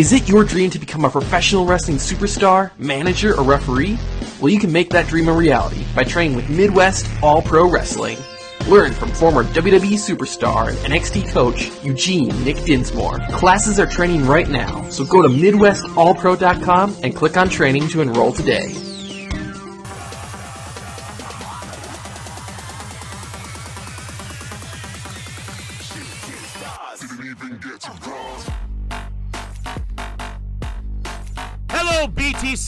Is it your dream to become a professional wrestling superstar, manager, or referee? Well, you can make that dream a reality by training with Midwest All Pro Wrestling. Learn from former WWE superstar and NXT coach Eugene Nick Dinsmore. Classes are training right now, so go to MidwestAllPro.com and click on training to enroll today.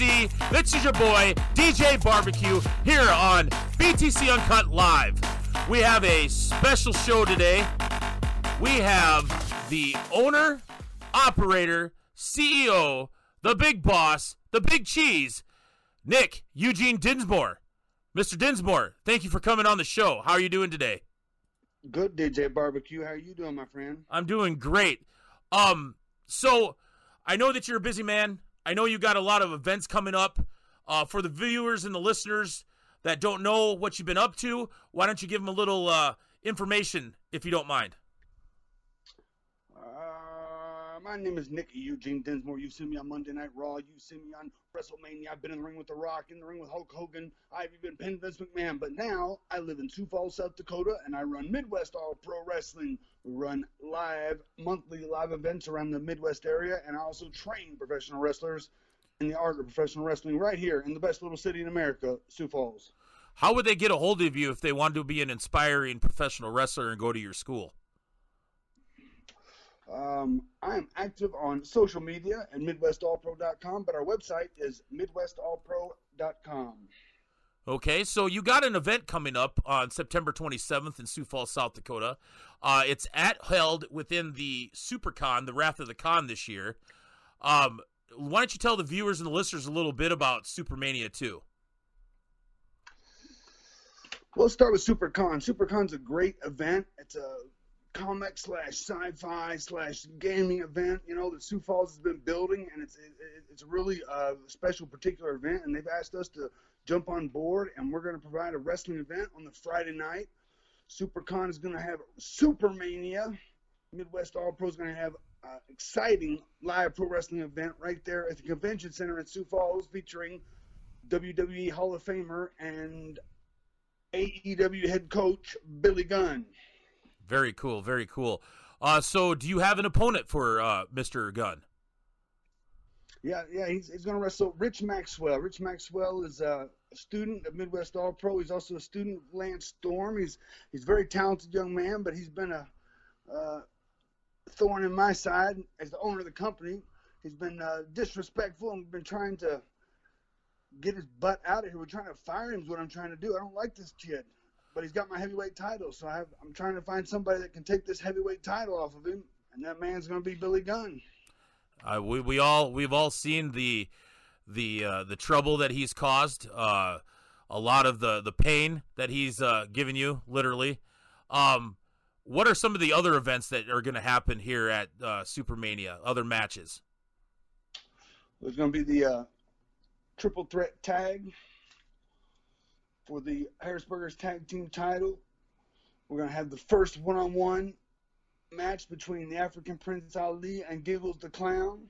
BTC. This is your boy, DJ Barbecue, here on BTC Uncut Live. We have a special show today. We have the owner, operator, CEO, the big boss, the big cheese, Nick Eugene Dinsmore. Mr. Dinsmore, thank you for coming on the show. How are you doing today? Good DJ Barbecue. How are you doing, my friend? I'm doing great. Um, so I know that you're a busy man. I know you got a lot of events coming up. Uh, for the viewers and the listeners that don't know what you've been up to, why don't you give them a little uh, information, if you don't mind? Uh, my name is Nick Eugene Dinsmore. You see me on Monday Night Raw. You see me on WrestleMania. I've been in the ring with The Rock, in the ring with Hulk Hogan. I've even pinned Vince McMahon. But now I live in Sioux Falls, South Dakota, and I run Midwest All Pro Wrestling. We run live, monthly live events around the Midwest area, and I also train professional wrestlers in the art of professional wrestling right here in the best little city in America, Sioux Falls. How would they get a hold of you if they wanted to be an inspiring professional wrestler and go to your school? Um, I am active on social media at MidwestAllPro.com, but our website is MidwestAllPro.com. Okay, so you got an event coming up on September 27th in Sioux Falls, South Dakota. Uh, it's at held within the SuperCon, the Wrath of the Con this year. Um, why don't you tell the viewers and the listeners a little bit about Supermania 2? We'll start with SuperCon. SuperCon's a great event. It's a comic slash sci-fi slash gaming event, you know, that Sioux Falls has been building, and it's it, it's really a special particular event, and they've asked us to jump on board, and we're going to provide a wrestling event on the Friday night. SuperCon is going to have Supermania. Midwest All Pro is going to have an exciting live pro wrestling event right there at the convention center in Sioux Falls, featuring WWE Hall of Famer and AEW head coach Billy Gunn. Very cool, very cool. Uh, so, do you have an opponent for uh, Mr. Gunn? Yeah, yeah, he's, he's going to wrestle Rich Maxwell. Rich Maxwell is a student of Midwest All Pro. He's also a student of Lance Storm. He's he's a very talented young man, but he's been a uh, thorn in my side as the owner of the company. He's been uh, disrespectful and been trying to get his butt out of here. We're trying to fire him. Is what I'm trying to do. I don't like this kid, but he's got my heavyweight title, so I have, I'm trying to find somebody that can take this heavyweight title off of him, and that man's going to be Billy Gunn. Uh, we we all we've all seen the the uh, the trouble that he's caused. Uh, a lot of the the pain that he's uh, given you, literally. Um, what are some of the other events that are going to happen here at uh, Supermania? Other matches? There's going to be the uh, triple threat tag for the Harrisburgers tag team title. We're going to have the first one on one match between the African Prince Ali and Giggles the Clown.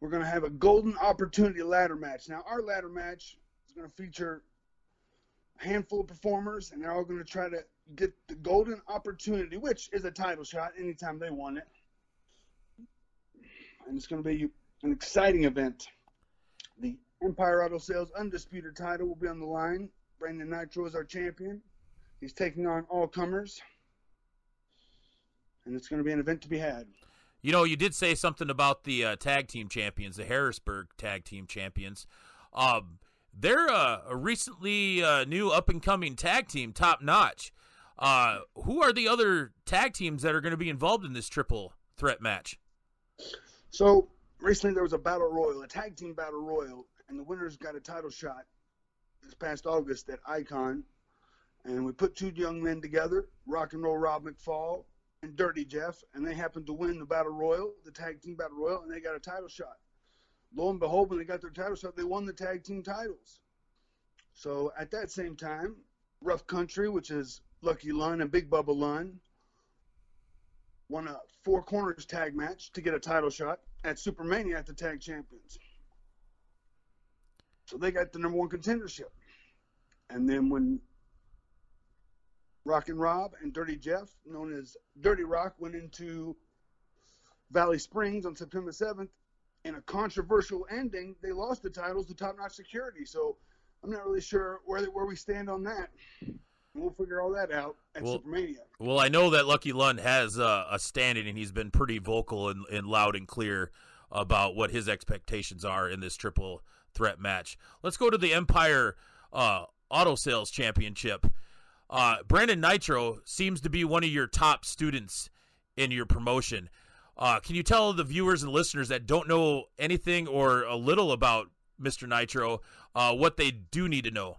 We're going to have a golden opportunity ladder match. Now, our ladder match is going to feature a handful of performers, and they're all going to try to get the golden opportunity, which is a title shot anytime they want it. And it's going to be an exciting event. The Empire Auto Sales Undisputed title will be on the line. Brandon Nitro is our champion. He's taking on all comers. And it's going to be an event to be had. You know, you did say something about the uh, tag team champions, the Harrisburg tag team champions. Um, they're uh, a recently uh, new up and coming tag team, top notch. Uh, who are the other tag teams that are going to be involved in this triple threat match? So recently there was a battle royal, a tag team battle royal, and the winners got a title shot this past August at Icon. And we put two young men together, Rock and Roll Rob McFall and Dirty Jeff, and they happened to win the battle royal, the tag team battle royal, and they got a title shot. Lo and behold, when they got their title shot, they won the tag team titles. So at that same time, Rough Country, which is Lucky Lund and Big Bubba Lund, won a four corners tag match to get a title shot at Supermania at the tag champions. So they got the number one contendership. And then when Rock and Rob and Dirty Jeff, known as Dirty Rock, went into Valley Springs on September 7th, in a controversial ending, they lost the titles to Top Notch Security. So I'm not really sure where where we stand on that. We'll figure all that out at well, Supermania. Well, I know that Lucky Lund has uh, a standing, and he's been pretty vocal and, and loud and clear about what his expectations are in this triple threat match. Let's go to the Empire uh, Auto Sales Championship. Uh, Brandon Nitro seems to be one of your top students in your promotion. Uh, can you tell the viewers and listeners that don't know anything or a little about Mr. Nitro uh, what they do need to know?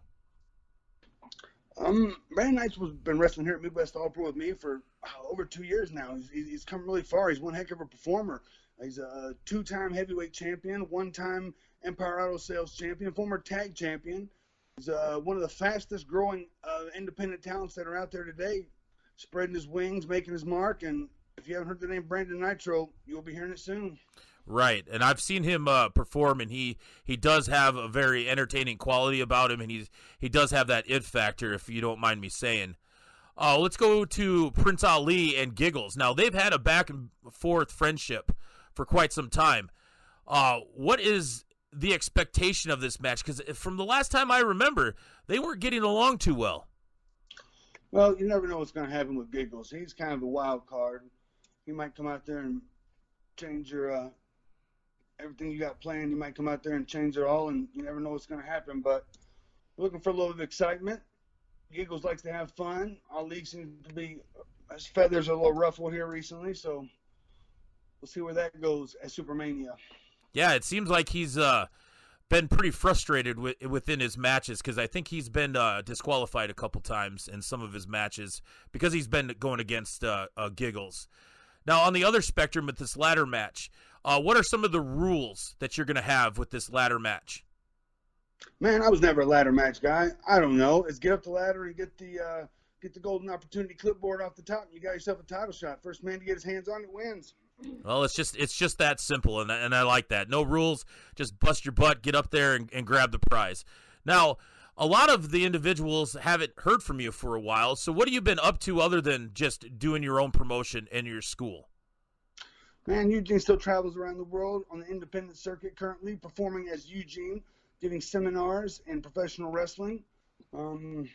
Um, Brandon Nitro's been wrestling here at Midwest All Pro with me for uh, over two years now. He's, he's come really far. He's one heck of a performer. He's a two-time heavyweight champion, one-time Empire Auto Sales champion, former tag champion. He's uh, one of the fastest growing uh, independent talents that are out there today, spreading his wings, making his mark. And if you haven't heard the name Brandon Nitro, you'll be hearing it soon. Right, and I've seen him uh, perform, and he he does have a very entertaining quality about him, and he's he does have that it factor, if you don't mind me saying. Uh, let's go to Prince Ali and Giggles. Now they've had a back and forth friendship for quite some time. Uh, what is the expectation of this match? Because from the last time I remember, they weren't getting along too well. Well, you never know what's going to happen with Giggles. He's kind of a wild card. He might come out there and change your uh, everything you got planned. You might come out there and change it all, and you never know what's going to happen. But looking for a little bit of excitement. Giggles likes to have fun. Ali seems to be his feathers are a little ruffled here recently, so we'll see where that goes at Supermania. Yeah, it seems like he's uh, been pretty frustrated with, within his matches because I think he's been uh, disqualified a couple times in some of his matches because he's been going against uh, uh Giggles. Now, on the other spectrum, with this ladder match, uh, what are some of the rules that you're going to have with this ladder match? Man, I was never a ladder match guy. I don't know. It's get up the ladder and get the uh, get the golden opportunity clipboard off the top, and you got yourself a title shot. First man to get his hands on it wins. Well, it's just it's just that simple, and and I like that. No rules, just bust your butt, get up there, and, and grab the prize. Now, a lot of the individuals haven't heard from you for a while. So, what have you been up to other than just doing your own promotion in your school? Man, Eugene still travels around the world on the independent circuit currently, performing as Eugene, giving seminars in professional wrestling. Um,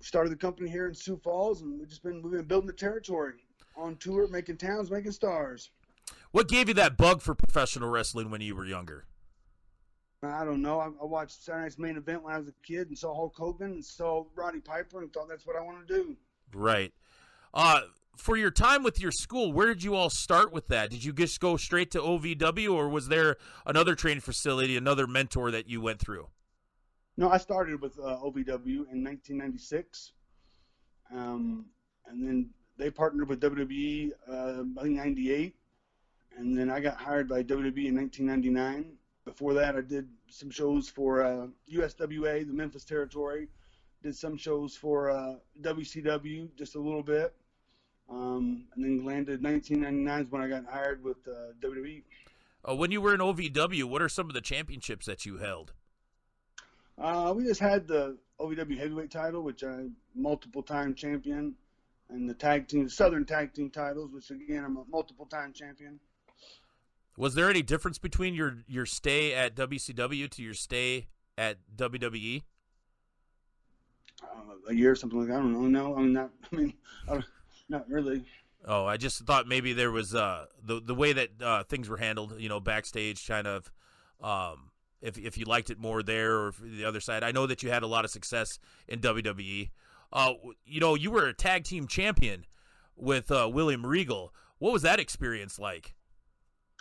started the company here in Sioux Falls, and we've just been we've been building the territory on tour, making towns, making stars. What gave you that bug for professional wrestling when you were younger? I don't know. I, I watched Saturday Night's main event when I was a kid and saw Hulk Hogan and saw Roddy Piper and thought that's what I want to do. Right. Uh, for your time with your school, where did you all start with that? Did you just go straight to OVW, or was there another training facility, another mentor that you went through? No, I started with uh, OVW in 1996, um, and then they partnered with WWE, uh, I think '98, and then I got hired by WWE in 1999 before that, I did some shows for uh, USWA, the Memphis territory. Did some shows for uh, WCW, just a little bit. Um, and then landed 1999 is when I got hired with uh, WWE. Uh, when you were in OVW, what are some of the championships that you held? Uh, we just had the OVW heavyweight title, which I multiple time champion, and the tag team, Southern tag team titles, which again I'm a multiple time champion. Was there any difference between your your stay at WCW to your stay at WWE? Uh, a year or something like that. I don't know. No, I mean not. I mean, not really. Oh, I just thought maybe there was uh, the the way that uh, things were handled, you know, backstage, kind of. Um, if if you liked it more there or the other side, I know that you had a lot of success in WWE. Uh, you know, you were a tag team champion with uh, William Regal. What was that experience like?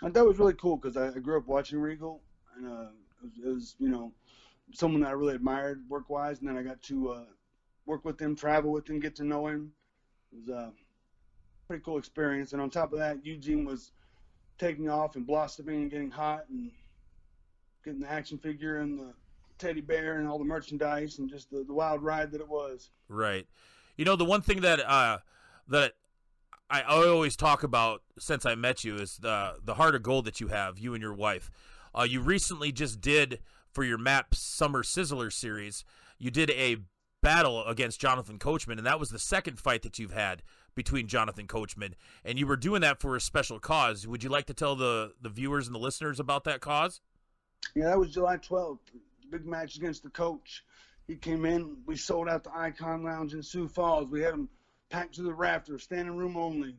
And that was really cool because I, I, grew up watching Regal, and uh, it, was, it, was, you know someone that I really admired work wise, and then I got to uh, work with him, travel with him, get to know him. It was a pretty cool experience. And on top of that, Eugene was taking off and blossoming and getting hot and getting the action figure and the teddy bear and all the merchandise and just the, the wild ride that it was. Right. You know, the one thing that uh, that I, I always talk about since I met you is the the heart of gold that you have, you and your wife. Uh, you recently just did for your MAP Summer Sizzler series. You did a battle against Jonathan Coachman, and that was the second fight that you've had between Jonathan Coachman, and you were doing that for a special cause. Would you like to tell the the viewers and the listeners about that cause? Yeah, that was July 12th. Big match against the coach. He came in. We sold out the Icon Lounge in Sioux Falls. We had him packed to the rafters, standing room only,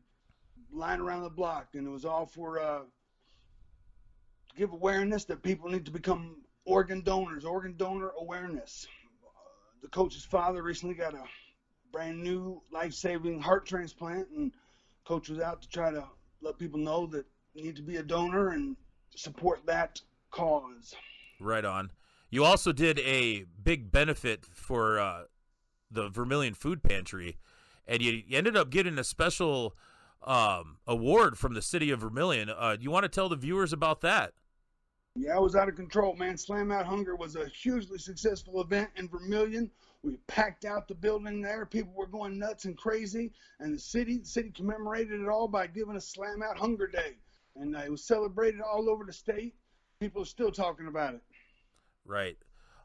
line around the block, and it was all for uh, give awareness that people need to become organ donors, organ donor awareness. Uh, the coach's father recently got a brand new life-saving heart transplant, and coach was out to try to let people know that you need to be a donor and support that cause. Right on. You also did a big benefit for uh, the Vermillion Food Pantry, and you, ended up getting a special um, award from the city of Vermillion. Uh, you want to tell the viewers about that? Yeah, I was out of control, man. Slam Out Hunger was a hugely successful event in Vermillion. We packed out the building there. People were going nuts and crazy, and the city the city commemorated it all by giving us Slam Out Hunger Day, and uh, it was celebrated all over the state. People are still talking about it. Right.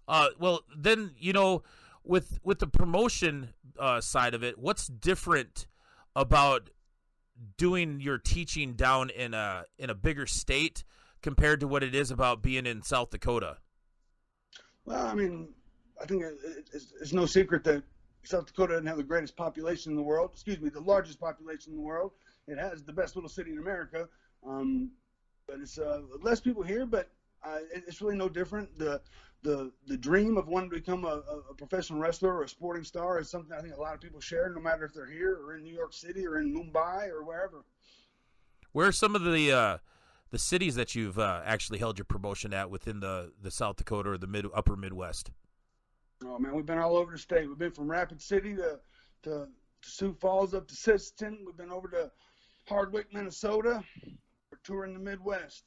Uh, well, then you know, with with the promotion uh, side of it, what's different about doing your teaching down in a in a bigger state compared to what it is about being in South Dakota? Well, I mean, I think it's, it's no secret that South Dakota doesn't have the greatest population in the world. Excuse me, the largest population in the world. It has the best little city in America. Um, but it's uh, less people here, but uh, it's really no different. The the the dream of wanting to become a, a, professional wrestler or a sporting star is something I think a lot of people share, no matter if they're here or in New York City or in Mumbai or wherever. Where are some of the uh, the cities that you've uh, actually held your promotion at within the the South Dakota or the mid upper Midwest? Oh man, we've been all over the state. We've been from Rapid City to to, to Sioux Falls up to Sisseton. We've been over to Hardwick, Minnesota. We're touring the Midwest.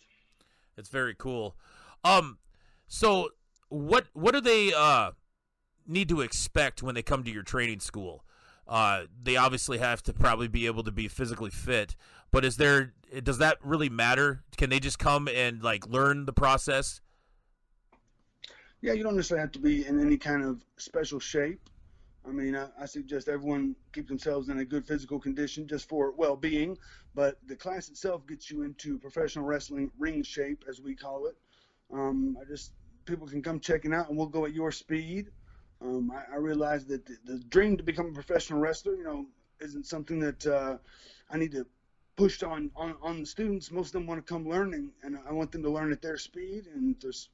It's very cool. Um, so what what do they uh need to expect when they come to your training school? Uh, they obviously have to probably be able to be physically fit, but is there does that really matter? Can they just come and like learn the process? Yeah, you don't necessarily have to be in any kind of special shape. I mean, I, I, suggest everyone keep themselves in a good physical condition just for well-being. But the class itself gets you into professional wrestling ring shape, as we call it. Um, I just people can come checking out, and we'll go at your speed. Um, I, I realize that the, the, dream to become a professional wrestler, you know, isn't something that uh, I need to push on, on on the students. Most of them want to come learning, and I want them to learn at their speed and just.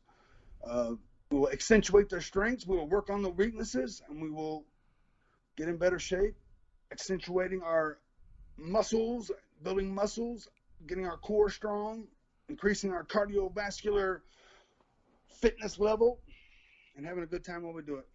Uh, we will accentuate their strengths. We will work on the weaknesses, and we will get in better shape, accentuating our muscles, building muscles, getting our core strong, increasing our cardiovascular fitness level, and having a good time while we do it.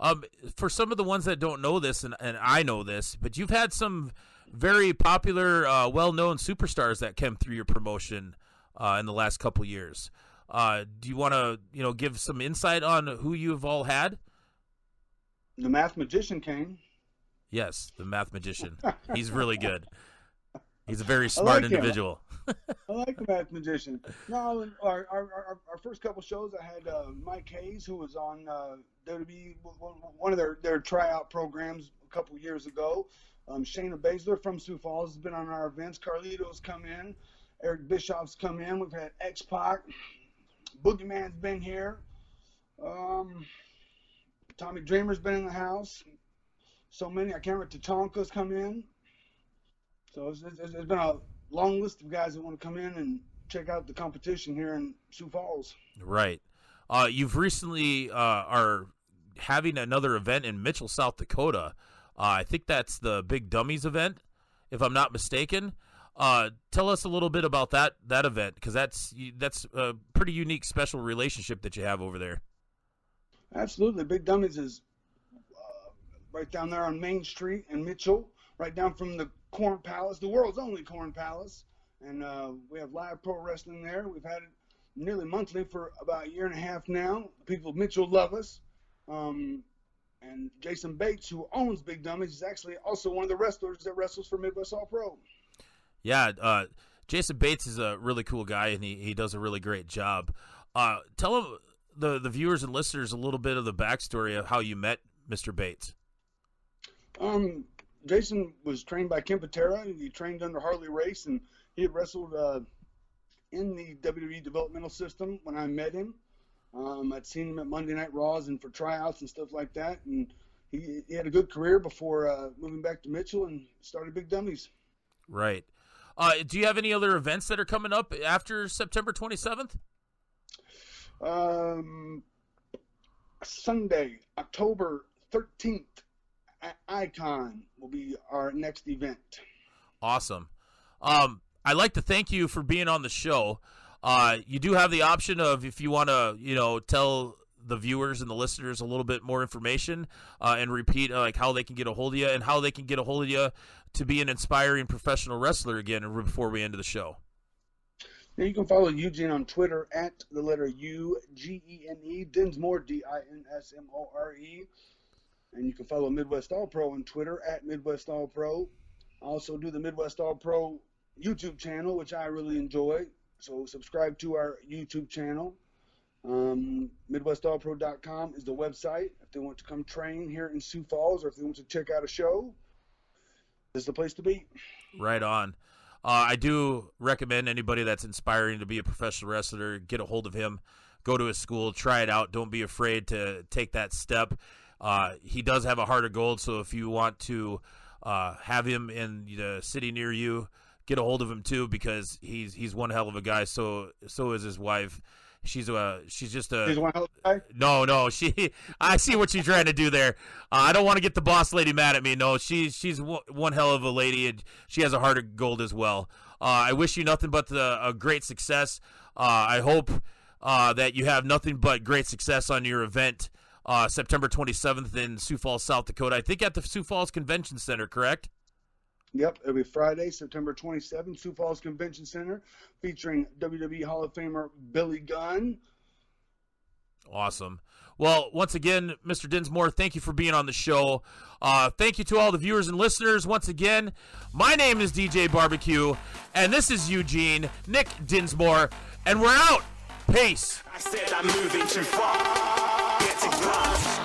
Um, for some of the ones that don't know this, and, and I know this, but you've had some very popular, uh, well-known superstars that came through your promotion uh, in the last couple years. Uh, do you want to, you know, give some insight on who you've all had? The Math Magician came. Yes, the Math Magician. He's really good. He's a very smart like individual. I like the Math Magician. No, our, our, our, our first couple shows, I had uh, Mike Hayes, who was on uh, WWE, one of their, their tryout programs a couple years ago. Um, Shayna Baszler from Sioux Falls has been on our events. Carlito's come in. Eric Bischoff's come in. We've had X Pac. Boogeyman's been here. Um, Tommy Dreamer's been in the house. So many. I can't remember. Tatanka's come in. So it's, it's, it's been a long list of guys that want to come in and check out the competition here in Sioux Falls. Right. Uh, you've recently uh, are having another event in Mitchell, South Dakota. Uh, I think that's the Big Dummies event, if I'm not mistaken. Uh, tell us a little bit about that that event because that's that's a pretty unique, special relationship that you have over there. Absolutely, Big Dummies is uh, right down there on Main Street in Mitchell, right down from the Corn Palace, the world's only Corn Palace, and uh, we have live pro wrestling there. We've had it nearly monthly for about a year and a half now. People of Mitchell love us, um, And Jason Bates, who owns Big Dummies, is actually also one of the wrestlers that wrestles for Midwest All Pro. Yeah, uh, Jason Bates is a really cool guy, and he, he does a really great job. Uh, tell him the the viewers and listeners a little bit of the backstory of how you met Mr. Bates. Um, Jason was trained by Ken Patera, and he trained under Harley Race, and he had wrestled uh, in the WWE developmental system when I met him. Um, I'd seen him at Monday Night Raws and for tryouts and stuff like that, and he, he had a good career before uh, moving back to Mitchell and started Big Dummies. Right. Uh, do you have any other events that are coming up after September 27th? Um, Sunday, October 13th at Icon will be our next event. Awesome. Um, I'd like to thank you for being on the show. Uh, you do have the option of if you want to, you know, tell the viewers and the listeners a little bit more information uh, and repeat uh, like how they can get a hold of you and how they can get a hold of you to be an inspiring professional wrestler again before we end the show. Now you can follow Eugene on Twitter at the letter U G E N E Dinsmore D I N S M O R E, and you can follow Midwest All Pro on Twitter at Midwest All Pro. I also do the Midwest All Pro YouTube channel, which I really enjoy. So subscribe to our YouTube channel. Um, MidwestAllPro.com is the website. If they want to come train here in Sioux Falls or if they want to check out a show, this is the place to be. Right on. Uh, I do recommend anybody that's inspiring to be a professional wrestler, get a hold of him, go to his school, try it out. Don't be afraid to take that step. Uh, he does have a heart of gold, so if you want to uh, have him in the city near you, get a hold of him too because he's he's one hell of a guy. So so is his wife. She's a she's just a He's one hell of a guy. no no she I see what you're trying to do there. Uh, I don't want to get the boss lady mad at me. No, she's she's one, one hell of a lady and she has a heart of gold as well. Uh, I wish you nothing but the, a great success. Uh, I hope uh, that you have nothing but great success on your event. Uh, September 27th in Sioux Falls, South Dakota. I think at the Sioux Falls Convention Center, correct? Yep, it'll be Friday, September 27th, Sioux Falls Convention Center, featuring WWE Hall of Famer Billy Gunn. Awesome. Well, once again, Mr. Dinsmore, thank you for being on the show. Uh, thank you to all the viewers and listeners. Once again, my name is DJ Barbecue, and this is Eugene, Nick Dinsmore, and we're out. Peace. I said I'm moving too far. Getting lost.